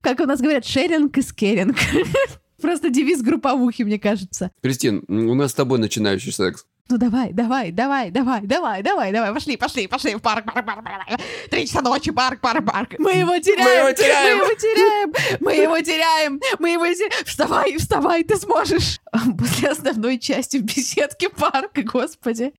Как у нас говорят, шеринг и скеринг. Просто девиз групповухи, мне кажется. Кристин, у нас с тобой начинающий секс. Ну давай, давай, давай, давай, давай, давай, давай, пошли, пошли, пошли в парк, парк, парк, парк. Три часа ночи, парк, парк, парк. Мы его теряем, Мы его теряем. мы его теряем, мы его теряем, мы его теряем. Вставай, вставай, ты сможешь. После основной части в беседке парка, господи.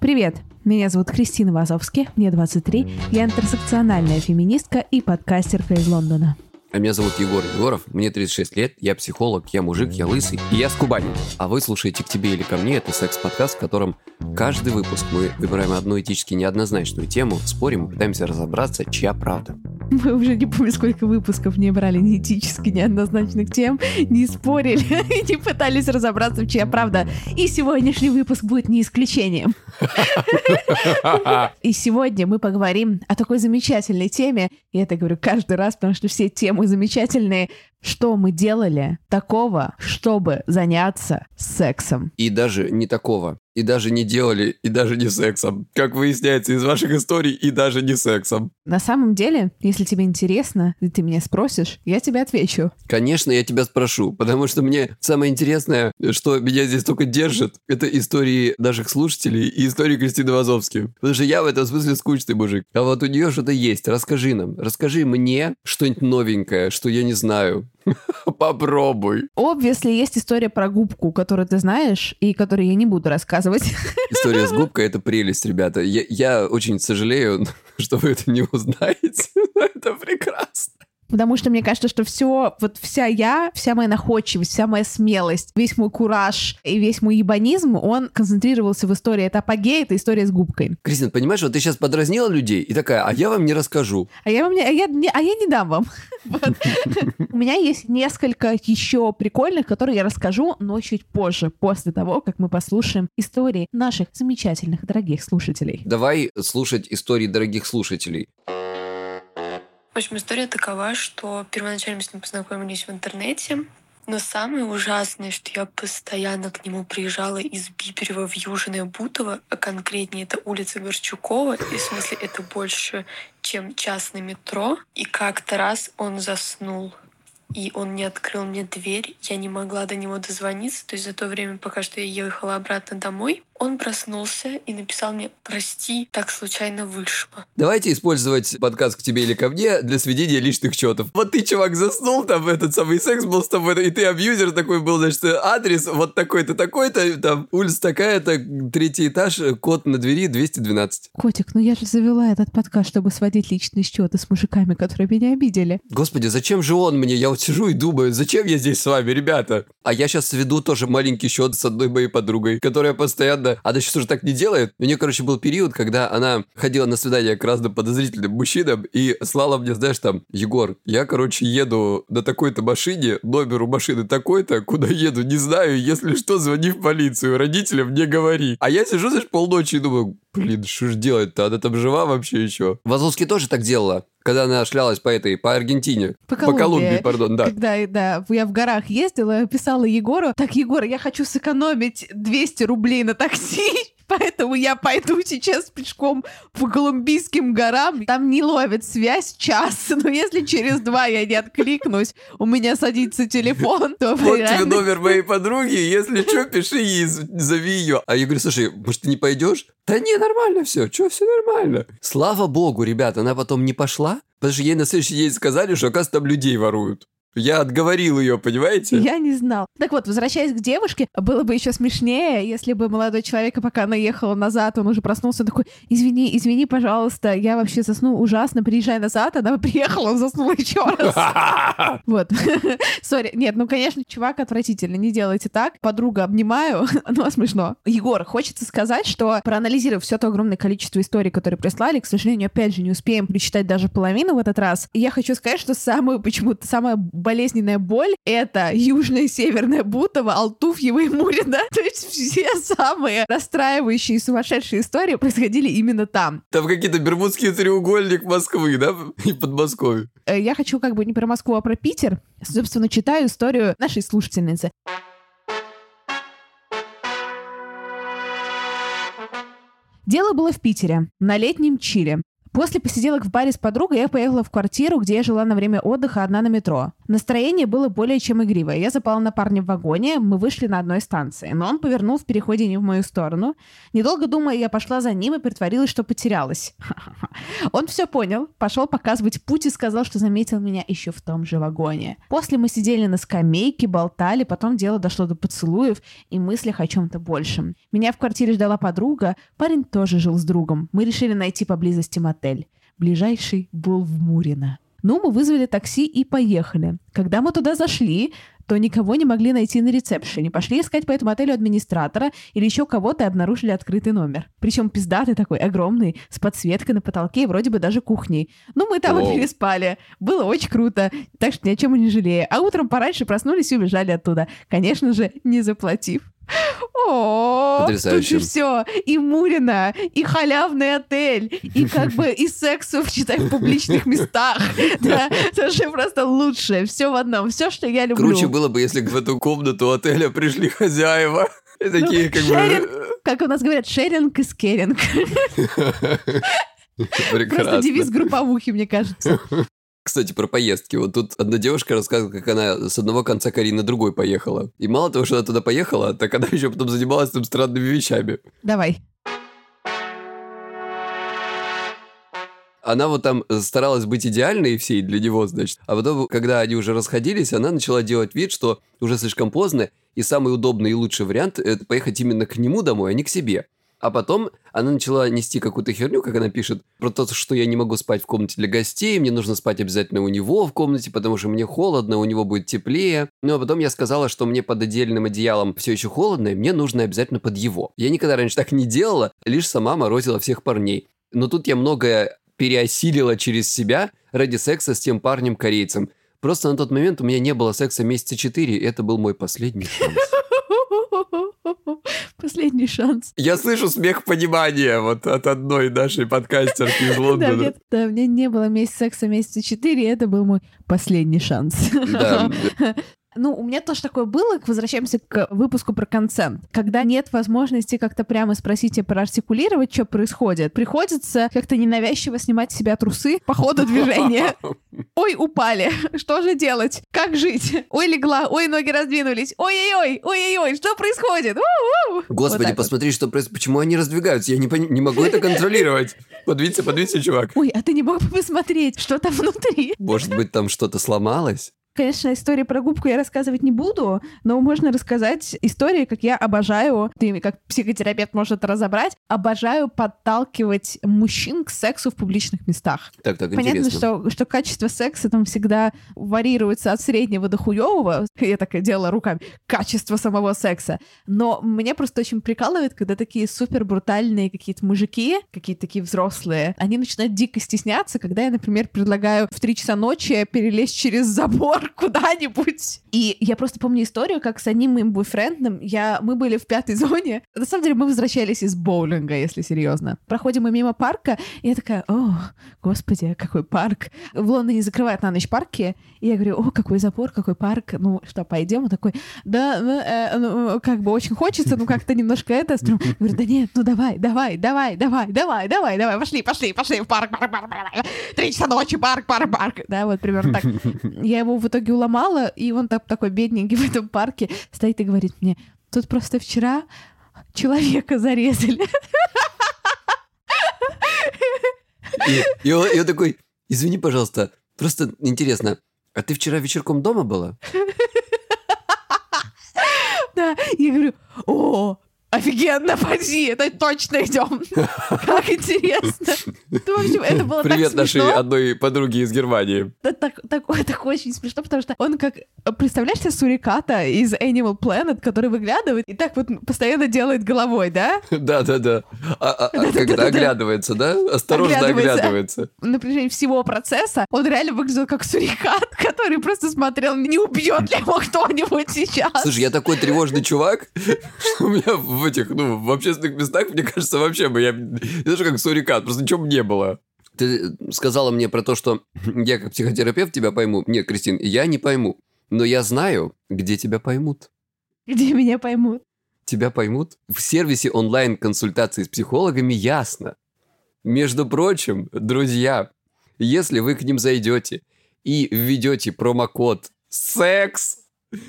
Привет, меня зовут Кристина Вазовски, мне 23, я интерсекциональная феминистка и подкастерка из Лондона. А меня зовут Егор Егоров, мне 36 лет, я психолог, я мужик, я лысый, и я с Кубани. А вы слушаете «К тебе или ко мне» — это секс-подкаст, в котором каждый выпуск мы выбираем одну этически неоднозначную тему, спорим и пытаемся разобраться, чья правда. Мы уже не помню, сколько выпусков не брали ни этически неоднозначных тем, не спорили и не пытались разобраться, чья правда. И сегодняшний выпуск будет не исключением. И сегодня мы поговорим о такой замечательной теме. И это говорю каждый раз, потому что все темы замечательные. Что мы делали такого, чтобы заняться сексом? И даже не такого. И даже не делали, и даже не сексом. Как выясняется из ваших историй, и даже не сексом. На самом деле, если тебе интересно, и ты меня спросишь, я тебе отвечу. Конечно, я тебя спрошу, потому что мне самое интересное, что меня здесь только держит, это истории наших слушателей и истории Кристины Вазовски. Потому что я в этом смысле скучный мужик. А вот у нее что-то есть. Расскажи нам. Расскажи мне что-нибудь новенькое, что я не знаю. Попробуй. Obviously, есть история про губку, которую ты знаешь, и которую я не буду рассказывать. История с губкой — это прелесть, ребята. Я, я очень сожалею, что вы это не узнаете. но Это прекрасно. Потому что мне кажется, что все, вот вся я, вся моя находчивость, вся моя смелость, весь мой кураж и весь мой ебанизм, он концентрировался в истории. Это апогей, это история с губкой. Кристина, понимаешь, вот ты сейчас подразнила людей и такая, а я вам не расскажу. А я вам не, а я, не- а я не дам вам. У меня есть несколько еще прикольных, которые я расскажу, но чуть позже, после того, как мы послушаем истории наших замечательных, дорогих слушателей. Давай слушать истории дорогих слушателей. В общем, история такова, что первоначально мы с ним познакомились в интернете, но самое ужасное, что я постоянно к нему приезжала из Биберева в Южное Бутово, а конкретнее это улица Горчукова, и в смысле это больше, чем час на метро. И как-то раз он заснул, и он не открыл мне дверь, я не могла до него дозвониться, то есть за то время, пока что я ехала обратно домой, он проснулся и написал мне «Прости, так случайно вышло». Давайте использовать подкаст «К тебе или ко мне» для сведения личных счетов. Вот ты, чувак, заснул, там этот самый секс был с тобой, и ты абьюзер такой был, значит, адрес вот такой-то, такой-то, там улица такая-то, третий этаж, код на двери 212. Котик, ну я же завела этот подкаст, чтобы сводить личные счеты с мужиками, которые меня обидели. Господи, зачем же он мне? Я вот сижу и думаю, зачем я здесь с вами, ребята? А я сейчас сведу тоже маленький счет с одной моей подругой, которая постоянно... Она сейчас уже так не делает. У нее, короче, был период, когда она ходила на свидание к разным подозрительным мужчинам и слала мне, знаешь, там, Егор, я, короче, еду на такой-то машине, номер у машины такой-то, куда еду, не знаю, если что, звони в полицию, родителям не говори. А я сижу, знаешь, полночи и думаю, блин, что ж делать-то, она там жива вообще еще? Вазовский тоже так делала, когда она шлялась по этой, по Аргентине. По По Колумбии, Колумбии. пардон, да. Когда да, я в горах ездила, писала Егору, так, Егор, я хочу сэкономить 200 рублей на такси. Поэтому я пойду сейчас пешком по Колумбийским горам. Там не ловит связь час, но если через два я не откликнусь, у меня садится телефон, то Вот тебе номер моей подруги, если что, пиши ей, зови ее. А я говорю, слушай, может, ты не пойдешь? Да не, нормально все, что, все нормально. Слава богу, ребят, она потом не пошла, потому что ей на следующий день сказали, что, оказывается, там людей воруют. Я отговорил ее, понимаете? Я не знал. Так вот, возвращаясь к девушке, было бы еще смешнее, если бы молодой человек, пока она ехала назад, он уже проснулся, такой, извини, извини, пожалуйста, я вообще заснул ужасно, приезжай назад, она бы приехала, он заснул еще раз. Вот. Сори. Нет, ну, конечно, чувак отвратительно. Не делайте так. Подруга обнимаю. Ну, смешно. Егор, хочется сказать, что проанализировав все то огромное количество историй, которые прислали, к сожалению, опять же, не успеем прочитать даже половину в этот раз. Я хочу сказать, что самую, почему-то, самая болезненная боль — это Южная и Северная Бутово, Алтуфьево и Мурина. То есть все самые расстраивающие и сумасшедшие истории происходили именно там. Там какие-то бермудский треугольник Москвы, да? И Подмосковье. Э, Я хочу как бы не про Москву, а про Питер. Собственно, читаю историю нашей слушательницы. Дело было в Питере, на летнем Чили. После посиделок в баре с подругой я поехала в квартиру, где я жила на время отдыха одна на метро. Настроение было более чем игривое. Я запала на парня в вагоне, мы вышли на одной станции, но он повернул в переходе не в мою сторону. Недолго думая, я пошла за ним и притворилась, что потерялась. Он все понял, пошел показывать путь и сказал, что заметил меня еще в том же вагоне. После мы сидели на скамейке, болтали, потом дело дошло до поцелуев и мыслях о чем-то большем. Меня в квартире ждала подруга, парень тоже жил с другом. Мы решили найти поблизости мотель. Ближайший был в Мурино. Ну, мы вызвали такси и поехали. Когда мы туда зашли, то никого не могли найти на ресепшене. Пошли искать по этому отелю администратора или еще кого-то и обнаружили открытый номер. Причем пиздатый такой, огромный, с подсветкой на потолке и вроде бы даже кухней. Ну, мы там Воу. и переспали. Было очень круто, так что ни о чем не жалею. А утром пораньше проснулись и убежали оттуда. Конечно же, не заплатив. О, тут же все. И Мурина, и халявный отель, и как бы и сексу, читай, в публичных местах. Да, это просто лучшее. Все в одном. Все, что я люблю. Круче было бы, если в эту комнату отеля пришли хозяева. И такие, как шеринг. бы... Как у нас говорят, шеринг и скеринг. Просто Прекрасно. девиз групповухи, мне кажется. Кстати, про поездки. Вот тут одна девушка рассказывала, как она с одного конца Кореи на другой поехала. И мало того, что она туда поехала, так она еще потом занималась там странными вещами. Давай. Она вот там старалась быть идеальной всей для него, значит. А потом, когда они уже расходились, она начала делать вид, что уже слишком поздно, и самый удобный и лучший вариант – это поехать именно к нему домой, а не к себе. А потом она начала нести какую-то херню, как она пишет, про то, что я не могу спать в комнате для гостей, мне нужно спать обязательно у него в комнате, потому что мне холодно, у него будет теплее. Ну а потом я сказала, что мне под отдельным одеялом все еще холодно, и мне нужно обязательно под его. Я никогда раньше так не делала, лишь сама морозила всех парней. Но тут я многое переосилила через себя ради секса с тем парнем-корейцем. Просто на тот момент у меня не было секса месяца четыре, и это был мой последний шанс. Последний шанс. Я слышу смех понимания вот от одной нашей подкастерки из Да, Лондона. нет, да, у меня не было месяца секса месяца четыре, это был мой последний шанс. Да, Ну, у меня тоже такое было, возвращаемся к выпуску про консент. Когда нет возможности как-то прямо спросить и проартикулировать, что происходит, приходится как-то ненавязчиво снимать с себя трусы по ходу движения. Ой, упали. Что же делать? Как жить? Ой, легла. Ой, ноги раздвинулись. Ой-ой-ой. Ой-ой-ой. Что происходит? Господи, вот. посмотри, что происходит. Почему они раздвигаются? Я не могу это контролировать. Подвинься, подвинься, чувак. Ой, а ты не мог бы посмотреть, что там внутри? Может быть, там что-то сломалось? Конечно, истории про губку я рассказывать не буду, но можно рассказать истории, как я обожаю, ты как психотерапевт можешь это разобрать, обожаю подталкивать мужчин к сексу в публичных местах. Так, так, Понятно, интересно. что, что качество секса там всегда варьируется от среднего до хуевого. Я так и делала руками. Качество самого секса. Но меня просто очень прикалывает, когда такие супер брутальные какие-то мужики, какие-то такие взрослые, они начинают дико стесняться, когда я, например, предлагаю в 3 часа ночи перелезть через забор парк куда-нибудь. И я просто помню историю, как с одним моим бойфрендом я, мы были в пятой зоне. На самом деле мы возвращались из боулинга, если серьезно. Проходим мы мимо парка, и я такая, о, господи, какой парк. В Лондоне закрывают на ночь парки, и я говорю, о, какой запор, какой парк, ну что, пойдем? Он такой, да, ну, э, ну, как бы очень хочется, ну как-то немножко это. Говорю, да нет, ну давай, давай, давай, давай, давай, давай, давай, пошли, пошли, пошли в парк, парк, парк, парк, три часа ночи, парк, парк, парк. Да, вот примерно так. Я его в итоге уломала, и он так, такой бедненький в этом парке стоит и говорит мне, тут просто вчера человека зарезали. И, и, он, и он такой, извини, пожалуйста, просто интересно, а ты вчера вечерком дома была? Да, я говорю, о, Офигенно, поди, это точно идем. Как интересно. Ну, в общем, это было Привет так нашей смешно. одной подруге из Германии. Это так, так, так очень смешно, потому что он как... Представляешь себе суриката из Animal Planet, который выглядывает и так вот постоянно делает головой, да? Да-да-да. А, а- а когда оглядывается, да? Осторожно Оглядывается. оглядывается. На протяжении всего процесса он реально выглядел как сурикат, который просто смотрел, не убьет ли его кто-нибудь сейчас. Слушай, я такой тревожный чувак, что у меня в этих, ну, в общественных местах, мне кажется, вообще бы я... Же как сурикат, просто ничего бы не было. Ты сказала мне про то, что я как психотерапевт тебя пойму. Нет, Кристин, я не пойму. Но я знаю, где тебя поймут. Где меня поймут. Тебя поймут? В сервисе онлайн-консультации с психологами ясно. Между прочим, друзья, если вы к ним зайдете и введете промокод «СЕКС»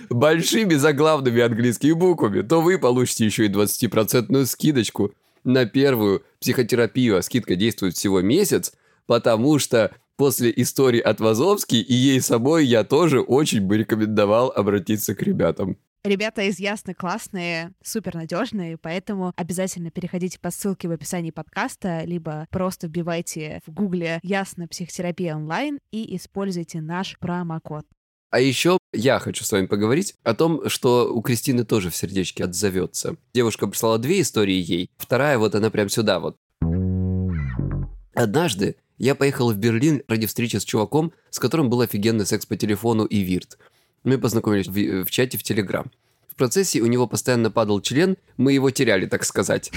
большими заглавными английскими буквами, то вы получите еще и 20% скидочку на первую психотерапию. А скидка действует всего месяц, потому что после истории от Вазовски и ей самой я тоже очень бы рекомендовал обратиться к ребятам. Ребята из Ясно классные, супер надежные, поэтому обязательно переходите по ссылке в описании подкаста, либо просто вбивайте в гугле Ясно психотерапия онлайн и используйте наш промокод. А еще я хочу с вами поговорить о том, что у Кристины тоже в сердечке отзовется. Девушка прислала две истории ей, вторая вот она прям сюда вот. Однажды я поехал в Берлин ради встречи с чуваком, с которым был офигенный секс по телефону и вирт. Мы познакомились в, в чате в Телеграм. В процессе у него постоянно падал член, мы его теряли, так сказать.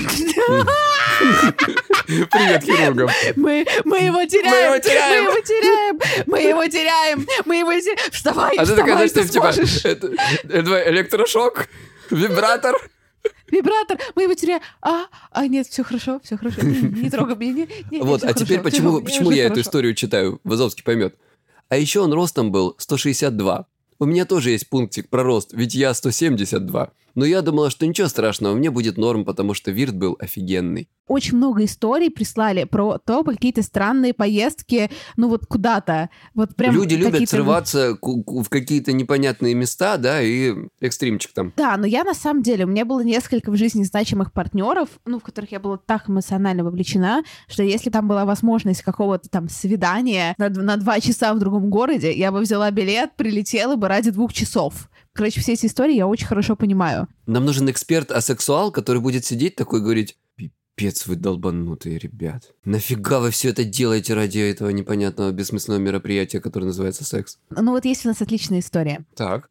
Привет, хирургам. Мы, мы его теряем! его теряем! Мы его теряем! Мы его теряем! Мы его теряем! Вставай! А ты вставай, такая, ты типа, это, это электрошок, вибратор. Вибратор! Мы его теряем! А, а нет, все хорошо, все хорошо. Не, не трогай меня. Не, не, Вот, а теперь хорошо, почему, почему я эту хорошо. историю читаю? Вазовский поймет. А еще он ростом был 162. У меня тоже есть пунктик про рост, ведь я 172. Но я думала, что ничего страшного, мне будет норм, потому что Вирт был офигенный. Очень много историй прислали про то, какие-то странные поездки, ну вот куда-то. Вот прям Люди любят срываться в какие-то непонятные места, да, и экстримчик там. Да, но я на самом деле, у меня было несколько в жизни значимых партнеров, ну, в которых я была так эмоционально вовлечена, что если там была возможность какого-то там свидания на, на два часа в другом городе, я бы взяла билет, прилетела бы ради двух часов. Короче, все эти истории я очень хорошо понимаю. Нам нужен эксперт-асексуал, который будет сидеть такой и говорить, пипец вы долбанутые, ребят. Нафига вы все это делаете ради этого непонятного бессмысленного мероприятия, которое называется секс? Ну вот есть у нас отличная история. Так.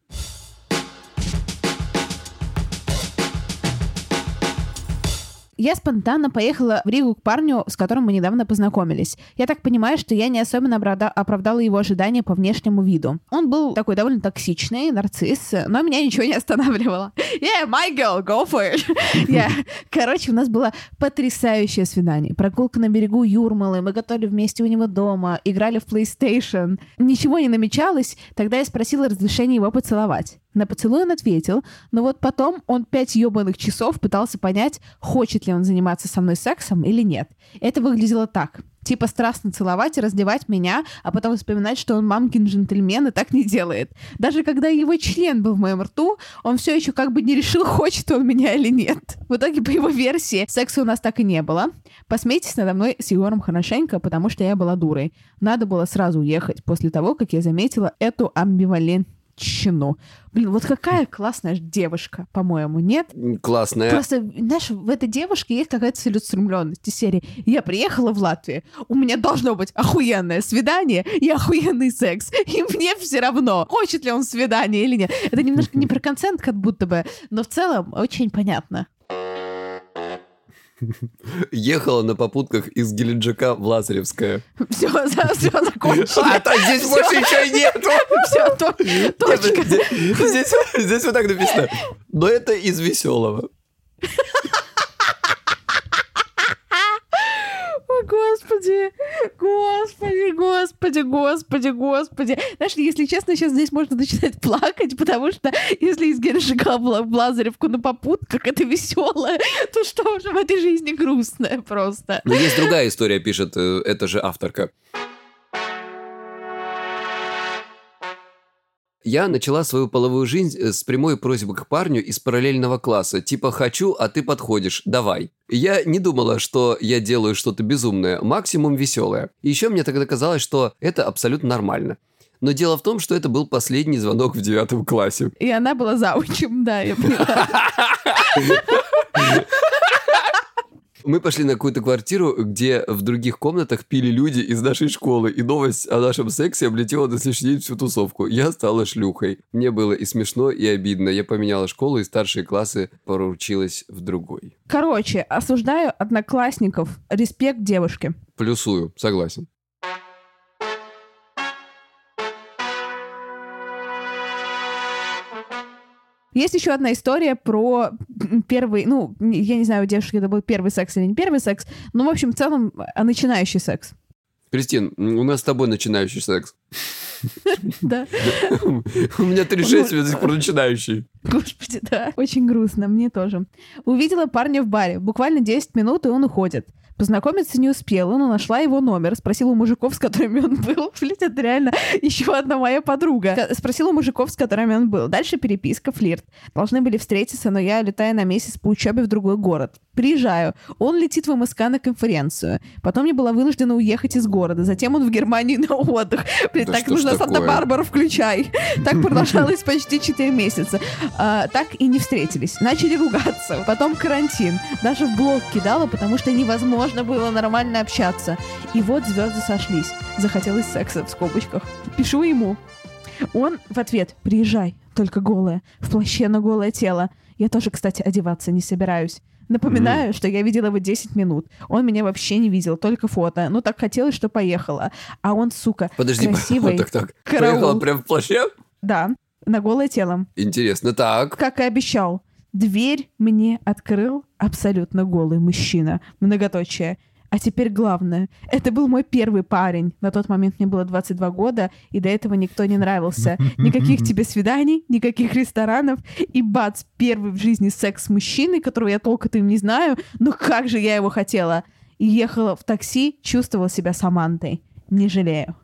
Я спонтанно поехала в Ригу к парню, с которым мы недавно познакомились. Я так понимаю, что я не особенно оправда- оправдала его ожидания по внешнему виду. Он был такой довольно токсичный, нарцисс, но меня ничего не останавливало. Yeah, my girl, go for it. Я- Короче, у нас было потрясающее свидание. Прогулка на берегу Юрмалы, мы готовили вместе у него дома, играли в PlayStation. Ничего не намечалось, тогда я спросила разрешения его поцеловать. На поцелуй он ответил, но вот потом он пять ебаных часов пытался понять, хочет ли он заниматься со мной сексом или нет. Это выглядело так. Типа страстно целовать и раздевать меня, а потом вспоминать, что он мамкин джентльмен и так не делает. Даже когда его член был в моем рту, он все еще как бы не решил, хочет он меня или нет. В итоге, по его версии, секса у нас так и не было. Посмейтесь надо мной с Егором хорошенько, потому что я была дурой. Надо было сразу уехать после того, как я заметила эту амбивалентность женщину. Блин, вот какая классная девушка, по-моему, нет? Классная. Просто, знаешь, в этой девушке есть какая-то целеустремленность из серии. Я приехала в Латвию, у меня должно быть охуенное свидание и охуенный секс. И мне все равно, хочет ли он свидание или нет. Это немножко не про консент, как будто бы, но в целом очень понятно. Ехала на попутках из Геленджика в Лазаревское. Все, все закончили. А, то здесь больше ничего нету. Все, то- Нет, точка. здесь вот так написано. Но это из веселого. О, господи, господи, господи, господи. Знаешь, если честно, сейчас здесь можно начинать плакать, потому что если из Геленджика в Ла- в Лазаревку на попутках это веселое, то что уже в этой жизни грустное просто. Но есть другая история, пишет э, эта же авторка. Я начала свою половую жизнь э, с прямой просьбой к парню из параллельного класса, типа «хочу, а ты подходишь, давай». Я не думала, что я делаю что-то безумное, максимум веселое. Еще мне тогда казалось, что это абсолютно нормально. Но дело в том, что это был последний звонок в девятом классе. И она была заучим, да, я поняла. Мы пошли на какую-то квартиру, где в других комнатах пили люди из нашей школы, и новость о нашем сексе облетела на следующий день всю тусовку. Я стала шлюхой. Мне было и смешно, и обидно. Я поменяла школу, и старшие классы поручилась в другой. Короче, осуждаю одноклассников. Респект девушке. Плюсую, согласен. Есть еще одна история про первый, ну, я не знаю, у девушки это был первый секс или не первый секс, но, в общем, в целом, а, начинающий секс. Кристин, у нас с тобой начинающий секс. Да. У меня 36, у меня до сих пор начинающий. Господи, да. Очень грустно, мне тоже. Увидела парня в баре. Буквально 10 минут, и он уходит. Познакомиться не успела, но нашла его номер. Спросила у мужиков, с которыми он был. Блин, это реально еще одна моя подруга. Спросила у мужиков, с которыми он был. Дальше переписка, флирт. Должны были встретиться, но я летаю на месяц по учебе в другой город. Приезжаю. Он летит в МСК на конференцию. Потом я была вынуждена уехать из города. Затем он в Германии на отдых. Блин, Да так нужно такое? Санта-Барбару включай. Так продолжалось почти 4 месяца. А, так и не встретились. Начали ругаться. Потом карантин. Даже в блог кидала, потому что невозможно было нормально общаться. И вот звезды сошлись. Захотелось секса в скобочках. Пишу ему. Он в ответ «Приезжай, только голая, в плаще на голое тело». Я тоже, кстати, одеваться не собираюсь. Напоминаю, что я видела его 10 минут. Он меня вообще не видел, только фото. Ну, так хотелось, что поехала. А он, сука, Подожди, красивый. так, так. Караул. Поехала прям в плаще? Да, на голое тело. Интересно, так. Как и обещал. Дверь мне открыл абсолютно голый мужчина. Многоточие. А теперь главное. Это был мой первый парень. На тот момент мне было 22 года, и до этого никто не нравился. Никаких тебе свиданий, никаких ресторанов. И бац, первый в жизни секс с мужчиной, которого я толком-то им не знаю, но как же я его хотела. И ехала в такси, чувствовала себя Самантой. Не жалею.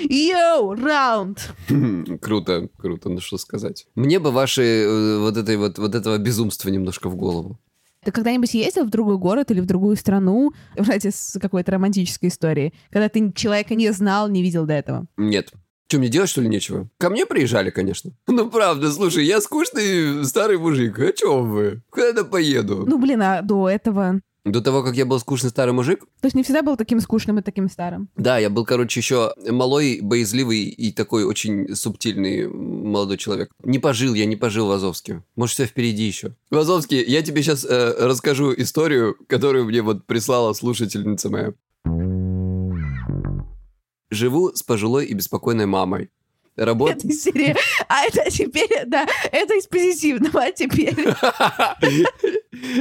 Йоу, раунд! Круто, круто, ну что сказать. Мне бы ваши э, вот этой вот, вот этого безумства немножко в голову. Ты когда-нибудь ездил в другой город или в другую страну ради с какой-то романтической истории, когда ты человека не знал, не видел до этого? Нет. Что, мне делать, что ли, нечего? Ко мне приезжали, конечно. Ну, правда, слушай, я скучный старый мужик. А чё вы? Куда поеду? Ну, блин, а до этого... До того, как я был скучный старый мужик, То есть не всегда был таким скучным и таким старым. да, я был, короче, еще малой, боязливый и такой очень субтильный молодой человек. Не пожил я, не пожил в Азовске. Может, все впереди еще. В Азовске я тебе сейчас расскажу историю, которую мне вот прислала слушательница моя. Живу с пожилой и беспокойной мамой. Работ... Это из серии. А это теперь, да, это из позитивного, а теперь...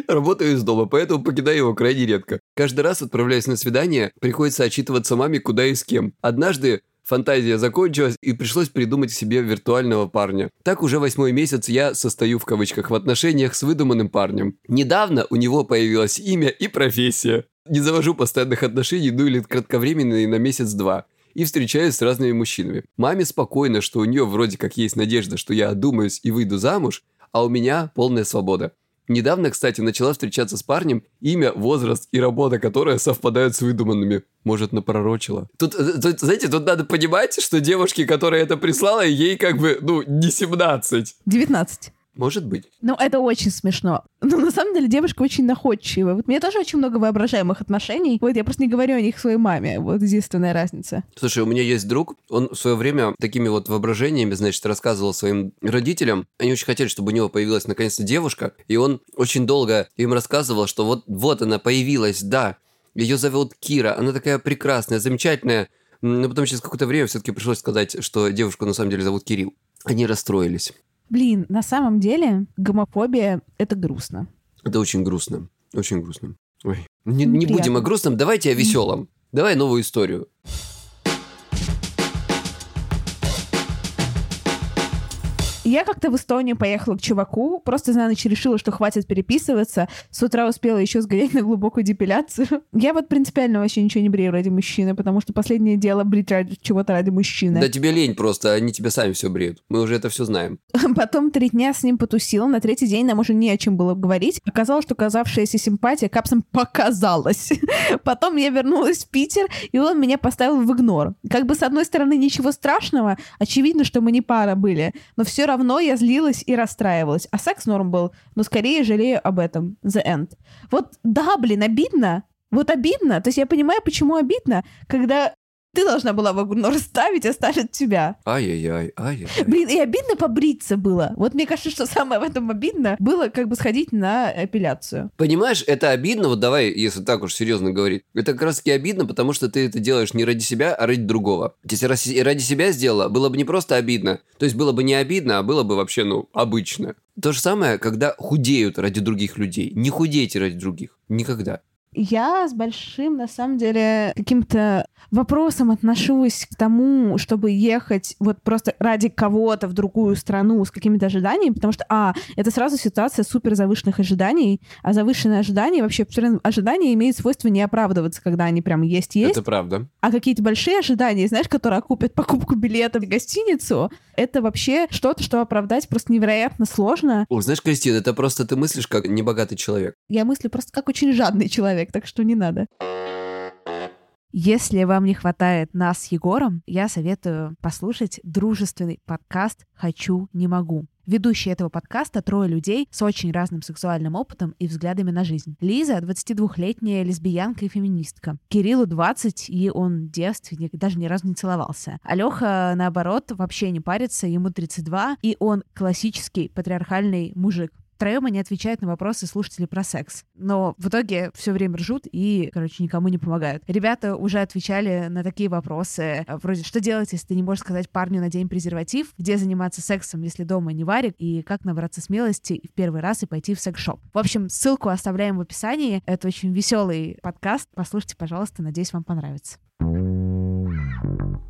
Работаю из дома, поэтому покидаю его крайне редко. Каждый раз, отправляясь на свидание, приходится отчитываться маме, куда и с кем. Однажды фантазия закончилась, и пришлось придумать себе виртуального парня. Так уже восьмой месяц я состою в кавычках в отношениях с выдуманным парнем. Недавно у него появилось имя и профессия. Не завожу постоянных отношений, ну или кратковременные на месяц-два. И встречаюсь с разными мужчинами. Маме спокойно, что у нее вроде как есть надежда, что я одумаюсь и выйду замуж, а у меня полная свобода. Недавно, кстати, начала встречаться с парнем, имя, возраст и работа, которые совпадают с выдуманными. Может, напророчила. Тут, э, тут, знаете, тут надо понимать, что девушке, которая это прислала, ей как бы, ну, не 17. 19. Может быть. Ну, это очень смешно. Но на самом деле девушка очень находчивая. Вот у меня тоже очень много воображаемых отношений. Вот я просто не говорю о них своей маме. Вот единственная разница. Слушай, у меня есть друг, он в свое время такими вот воображениями, значит, рассказывал своим родителям. Они очень хотели, чтобы у него появилась наконец-то девушка, и он очень долго им рассказывал, что вот, вот она появилась, да, ее зовут Кира, она такая прекрасная, замечательная. Но потом через какое-то время все-таки пришлось сказать, что девушку на самом деле зовут Кирилл. Они расстроились. Блин, на самом деле гомофобия — это грустно. Это очень грустно. Очень грустно. Ой. Не, не будем о грустном, давайте о веселом. Давай новую историю. Я как-то в Эстонию поехала к чуваку, просто за ночь решила, что хватит переписываться. С утра успела еще сгонять на глубокую депиляцию. Я вот принципиально вообще ничего не брею ради мужчины, потому что последнее дело брить ради чего-то ради мужчины. Да тебе лень просто, они тебя сами все бреют. Мы уже это все знаем. Потом три дня с ним потусила, на третий день нам уже не о чем было говорить. Оказалось, что казавшаяся симпатия капсом показалась. Потом я вернулась в Питер, и он меня поставил в игнор. Как бы с одной стороны ничего страшного, очевидно, что мы не пара были, но все равно я злилась и расстраивалась. А секс норм был, но скорее жалею об этом. The end. Вот да, блин, обидно. Вот обидно. То есть я понимаю, почему обидно, когда ты должна была в игнор ставить, а ставят тебя. Ай-яй-яй, ай-яй. Блин, и обидно побриться было. Вот мне кажется, что самое в этом обидно было как бы сходить на эпиляцию. Понимаешь, это обидно, вот давай, если так уж серьезно говорить, это как раз таки обидно, потому что ты это делаешь не ради себя, а ради другого. Если ради себя сделала, было бы не просто обидно, то есть было бы не обидно, а было бы вообще, ну, обычно. То же самое, когда худеют ради других людей. Не худейте ради других. Никогда. Я с большим, на самом деле, каким-то вопросом отношусь к тому, чтобы ехать вот просто ради кого-то в другую страну с какими-то ожиданиями, потому что, а, это сразу ситуация супер завышенных ожиданий, а завышенные ожидания, вообще ожидания имеют свойство не оправдываться, когда они прям есть-есть, Это правда. а какие-то большие ожидания, знаешь, которые окупят покупку билета в гостиницу, это вообще что-то, что оправдать просто невероятно сложно. О, знаешь, Кристина, это просто ты мыслишь как небогатый человек. Я мыслю просто как очень жадный человек, так что не надо. Если вам не хватает нас с Егором, я советую послушать дружественный подкаст «Хочу, не могу». Ведущие этого подкаста трое людей с очень разным сексуальным опытом и взглядами на жизнь. Лиза — 22-летняя лесбиянка и феминистка. Кириллу 20, и он девственник, даже ни разу не целовался. Алёха, наоборот, вообще не парится, ему 32, и он классический патриархальный мужик. Втроем они отвечают на вопросы слушателей про секс. Но в итоге все время ржут и, короче, никому не помогают. Ребята уже отвечали на такие вопросы, э, вроде, что делать, если ты не можешь сказать парню на день презерватив, где заниматься сексом, если дома не варит, и как набраться смелости в первый раз и пойти в секс-шоп. В общем, ссылку оставляем в описании. Это очень веселый подкаст. Послушайте, пожалуйста, надеюсь, вам понравится.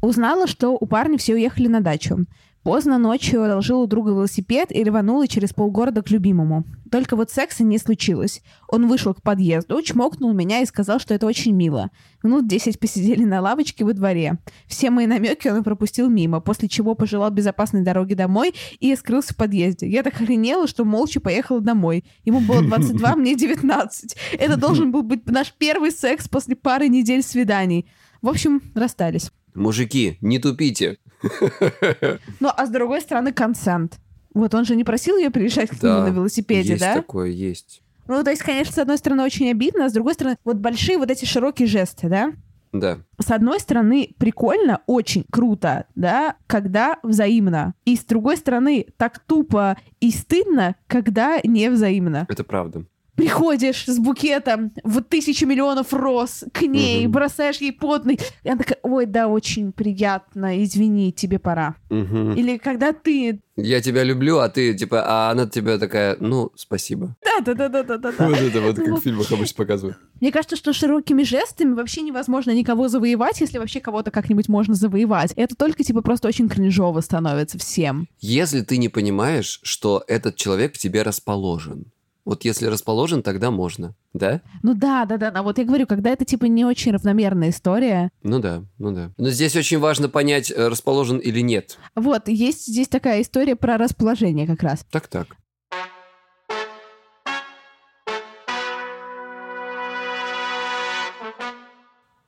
Узнала, что у парня все уехали на дачу. Поздно ночью одолжил у друга велосипед и рванула через полгорода к любимому. Только вот секса не случилось. Он вышел к подъезду, чмокнул меня и сказал, что это очень мило. Минут десять посидели на лавочке во дворе. Все мои намеки он пропустил мимо, после чего пожелал безопасной дороги домой и скрылся в подъезде. Я так охренела, что молча поехала домой. Ему было 22, мне 19. Это должен был быть наш первый секс после пары недель свиданий. В общем, расстались. Мужики, не тупите. Ну, а с другой стороны, консент. Вот он же не просил ее приезжать к нему на велосипеде, есть да? такое, есть. Ну, то есть, конечно, с одной стороны, очень обидно, а с другой стороны, вот большие вот эти широкие жесты, да? Да. С одной стороны, прикольно, очень круто, да, когда взаимно. И с другой стороны, так тупо и стыдно, когда не взаимно. Это правда. Приходишь с букетом в тысячу миллионов роз к ней, Мгм. бросаешь ей потный. И она такая, ой, да, очень приятно, извини, тебе пора. Мгм. Или когда ты... Я тебя люблю, а ты, типа, а она тебя такая, ну, спасибо. Да-да-да-да-да-да. Вот это вот как в фильмах обычно показывают. Мне кажется, что широкими жестами вообще невозможно никого завоевать, если вообще кого-то как-нибудь можно завоевать. Это только, типа, просто очень кринжово становится всем. Если ты не понимаешь, что этот человек к тебе расположен. Вот если расположен, тогда можно, да? Ну да, да, да. А вот я говорю, когда это типа не очень равномерная история. Ну да, ну да. Но здесь очень важно понять, э, расположен или нет. Вот, есть здесь такая история про расположение как раз. Так-так.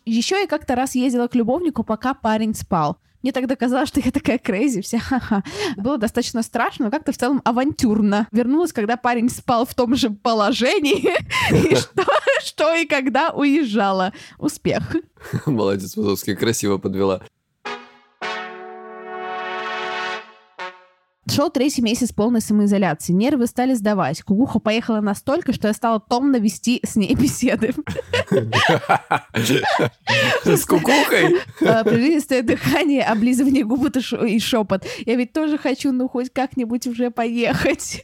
Еще я как-то раз ездила к любовнику, пока парень спал. Мне тогда казалось, что я такая крейзи, вся ха-ха. Было достаточно страшно, но как-то в целом авантюрно. Вернулась, когда парень спал в том же положении, и что, и когда уезжала. Успех. Молодец, Вазовский, красиво подвела. Шел третий месяц полной самоизоляции. Нервы стали сдавать. Кукуха поехала настолько, что я стала томно вести с ней беседы. С кукухой? А, Прерывистое дыхание, облизывание губ и шепот. Я ведь тоже хочу, ну, хоть как-нибудь уже поехать.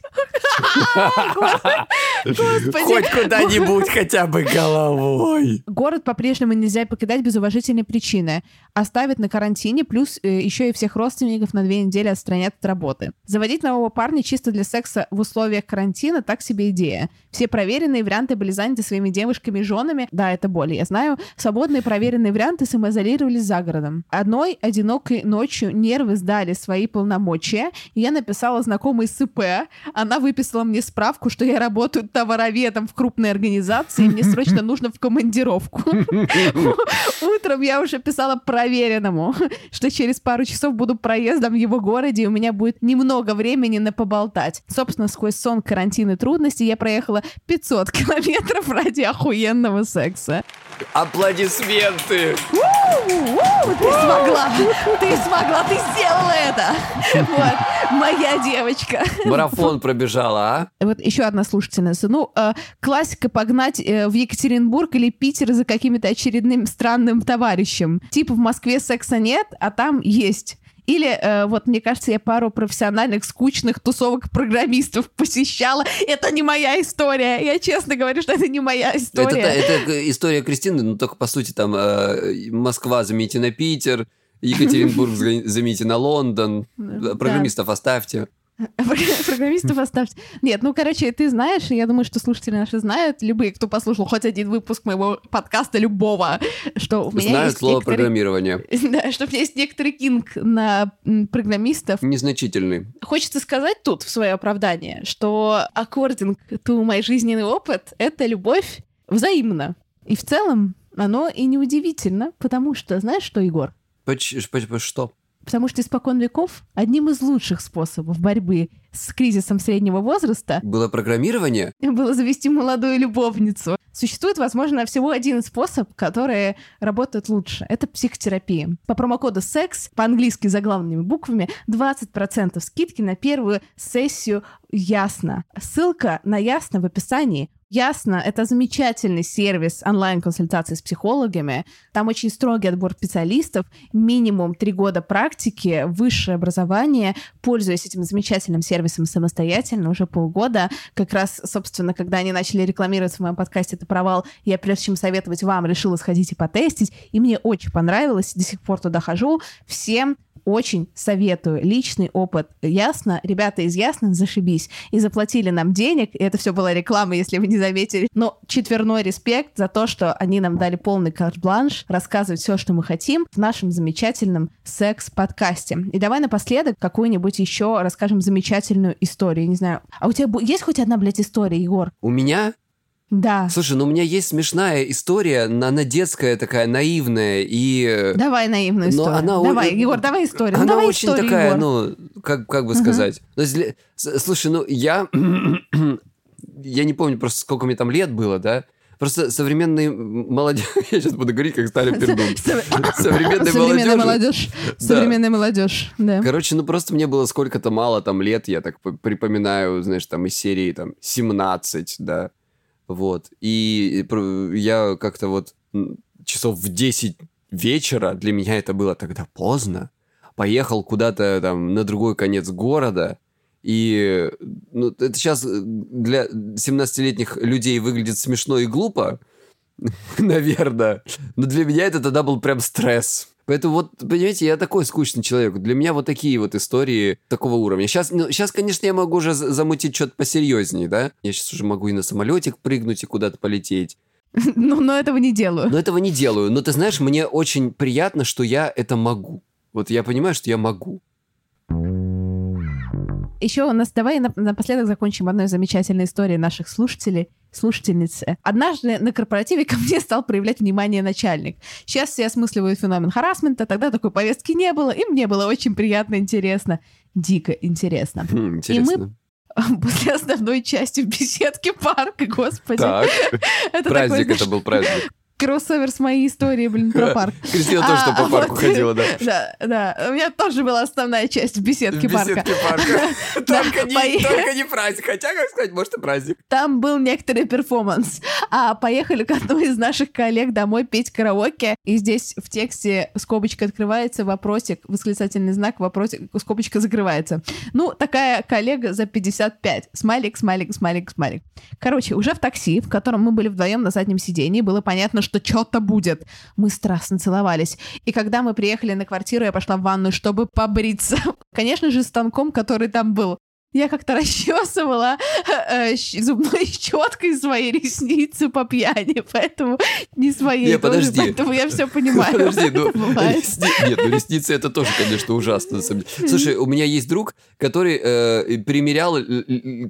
Хоть куда-нибудь хотя бы головой. Город по-прежнему нельзя покидать без уважительной причины. Оставят на карантине, плюс э, еще и всех родственников на две недели отстранят от работы. Заводить нового парня чисто для секса в условиях карантина — так себе идея. Все проверенные варианты были заняты своими девушками и женами. Да, это боль, я знаю. Свободные проверенные варианты самоизолировались за городом. Одной одинокой ночью нервы сдали свои полномочия, я написала знакомой СП. Она выписала мне справку, что я работаю товароведом в крупной организации, и мне срочно нужно в командировку. Утром я уже писала проверенному, что через пару часов буду проездом в его городе, и у меня будет немного времени на поболтать. Собственно, сквозь сон, карантин и трудности я проехала 500 километров ради охуенного секса. Аплодисменты! У-у-у, Ты смогла! Ты смогла! Ты сделала это! Вот, моя девочка. Марафон пробежала, а? Вот еще одна слушательница. Ну, э, классика погнать э, в Екатеринбург или Питер за каким-то очередным странным товарищем. Типа в Москве секса нет, а там есть. Или, э, вот, мне кажется, я пару профессиональных, скучных тусовок программистов посещала. Это не моя история. Я честно говорю, что это не моя Это, история. это история Кристины, ну только по сути там э, Москва замените на Питер, Екатеринбург замените на Лондон, программистов оставьте. Программистов оставьте. Нет, ну, короче, ты знаешь, и я думаю, что слушатели наши знают, любые, кто послушал хоть один выпуск моего подкаста, любого, что у меня Знают есть слово некоторый- программирование. Да, что у меня есть некоторый кинг на программистов. Незначительный. Хочется сказать тут в свое оправдание, что according to мой жизненный опыт, это любовь взаимна. И в целом оно и не удивительно, потому что, знаешь что, Егор? Поч- что? Потому что испокон веков одним из лучших способов борьбы с кризисом среднего возраста Было программирование? было завести молодую любовницу. Существует, возможно, всего один способ, который работает лучше. Это психотерапия. По промокоду секс, по-английски заглавными буквами, 20% скидки на первую сессию Ясно. Ссылка на Ясно в описании. Ясно — это замечательный сервис онлайн-консультации с психологами. Там очень строгий отбор специалистов, минимум три года практики, высшее образование. Пользуясь этим замечательным сервисом самостоятельно уже полгода. Как раз, собственно, когда они начали рекламировать в моем подкасте «Это провал», я, прежде чем советовать вам, решила сходить и потестить. И мне очень понравилось. До сих пор туда хожу. Всем очень советую. Личный опыт. Ясно? Ребята из Ясно, зашибись. И заплатили нам денег. И это все была реклама, если вы не заметили. Но четверной респект за то, что они нам дали полный карт-бланш рассказывать все, что мы хотим в нашем замечательном секс-подкасте. И давай напоследок какую-нибудь еще расскажем замечательную историю. Не знаю. А у тебя есть хоть одна, блядь, история, Егор? У меня? Да. Слушай, ну у меня есть смешная история, она она детская такая, наивная, и... э, Давай наивную Но историю. она о- давай, Егор, давай историю. Ну, Она давай очень историю, такая, Егор. ну, как, как бы сказать. С- слушай, ну, я... я не помню просто, сколько мне там лет было, да? Просто современный молодежь... Я сейчас буду говорить, как старый пердун. Современная молодежь. молодежь. Современная молодежь, да. Короче, ну просто мне было сколько-то мало там лет, я так припоминаю, знаешь, там из серии там 17, да, вот. И я как-то вот часов в 10 вечера, для меня это было тогда поздно, поехал куда-то там на другой конец города, и ну, это сейчас для 17-летних людей выглядит смешно и глупо, наверное, но для меня это тогда был прям стресс. Поэтому вот, понимаете, я такой скучный человек. Для меня вот такие вот истории такого уровня. Сейчас, ну, сейчас конечно, я могу уже за- замутить что-то посерьезнее, да? Я сейчас уже могу и на самолетик прыгнуть, и куда-то полететь. Ну, но этого не делаю. Но этого не делаю. Но ты знаешь, мне очень приятно, что я это могу. Вот я понимаю, что я могу. Еще у нас, давай нап- напоследок закончим одной замечательной историей наших слушателей. Слушательницы. Однажды на корпоративе ко мне стал проявлять внимание начальник. Сейчас все осмысливают феномен харасмента, тогда такой повестки не было, и мне было очень приятно, интересно. Дико интересно. Хм, интересно. И мы после основной части в беседке парка, господи. Так, Это праздник такой, это был праздник. Кроссовер с моей историей, блин, про парк. Кристина тоже А, по парку вот. ходила, да. Да, да. У меня тоже была основная часть беседке В парка. парка. Только не, поехали. только не праздник. Хотя, как сказать, может и праздник. Там был некоторый перформанс. А поехали к одной из наших коллег домой петь караоке. И здесь в тексте скобочка открывается, вопросик, восклицательный знак, вопросик, скобочка закрывается. Ну, такая коллега за 55. Смайлик, смайлик, смайлик, смайлик. Короче, уже в такси, в котором мы были вдвоем на заднем сидении, было понятно, что что-то будет. Мы страстно целовались. И когда мы приехали на квартиру, я пошла в ванную, чтобы побриться. Конечно же, станком, который там был. Я как-то расчесывала э, щ- зубной щеткой свои ресницы по пьяни, поэтому не своей Не, тоже, подожди. поэтому я все понимаю. Подожди, ну, ресни- Нет, ну ресницы это тоже, конечно, ужасно. Слушай, у меня есть друг, который э, примерял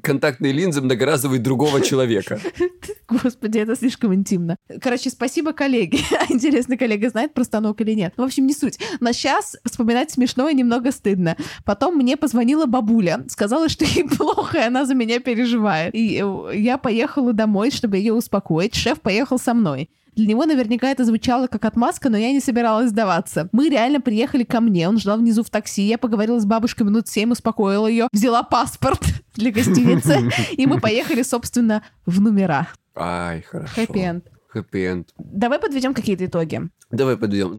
контактные линзы многоразовые другого человека. Господи, это слишком интимно. Короче, спасибо коллеге. Интересно, коллега знает про станок или нет. Ну, в общем, не суть. Но сейчас вспоминать смешно и немного стыдно. Потом мне позвонила бабуля, сказала, что ей плохо, и она за меня переживает. И э, я поехала домой, чтобы ее успокоить. Шеф поехал со мной. Для него наверняка это звучало как отмазка, но я не собиралась сдаваться. Мы реально приехали ко мне, он ждал внизу в такси, я поговорила с бабушкой минут семь, успокоила ее, взяла паспорт для гостиницы, и мы поехали, собственно, в номера. Ай, хорошо. Хэппи-энд. Хэппи-энд. Давай подведем какие-то итоги. Давай подведем.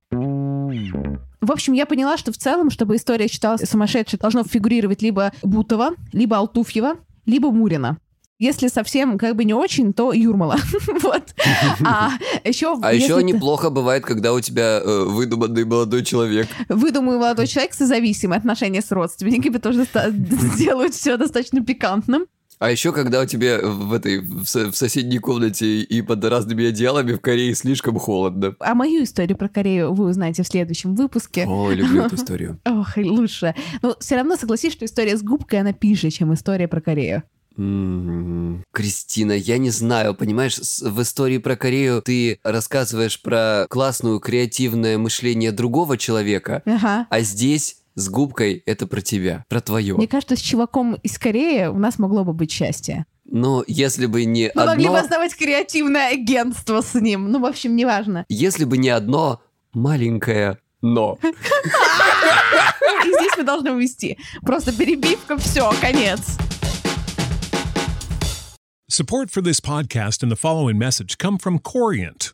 В общем, я поняла, что в целом, чтобы история считалась сумасшедшей, должно фигурировать либо Бутова, либо Алтуфьева, либо Мурина. Если совсем как бы не очень, то Юрмала. Вот. А еще... А еще если ты- неплохо бывает, когда у тебя э, выдуманный молодой человек. Выдумаю молодой человек созависимые отношения с родственниками тоже сделают все достаточно пикантным. А еще когда у тебя в этой в со- в соседней комнате и под разными одеялами в Корее слишком холодно. А мою историю про Корею вы узнаете в следующем выпуске. Ой, люблю эту историю. Ох, лучше. Но все равно согласись, что история с губкой, она пиже, чем история про Корею. М, Кристина, я не знаю, понимаешь, в истории про Корею ты рассказываешь про классную креативное мышление другого человека, Ага. а здесь с губкой это про тебя, про твое. Мне кажется, с чуваком из Кореи у нас могло бы быть счастье. Но если бы не Мы могли бы одно, основать креативное агентство с ним. Ну, в общем, неважно. если бы не одно маленькое но. И здесь мы должны увести. Просто перебивка, все, конец. Support for this podcast and the following message come from Corient.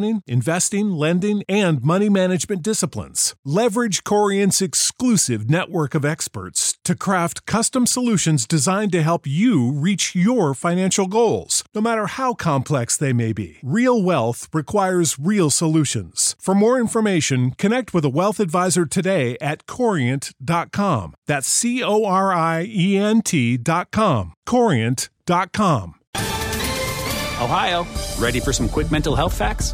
planning, investing, lending, and money management disciplines. Leverage Corient's exclusive network of experts to craft custom solutions designed to help you reach your financial goals, no matter how complex they may be. Real wealth requires real solutions. For more information, connect with a wealth advisor today at corient.com. That's C O R I E N T.com. Corient.com. Ohio, ready for some quick mental health facts?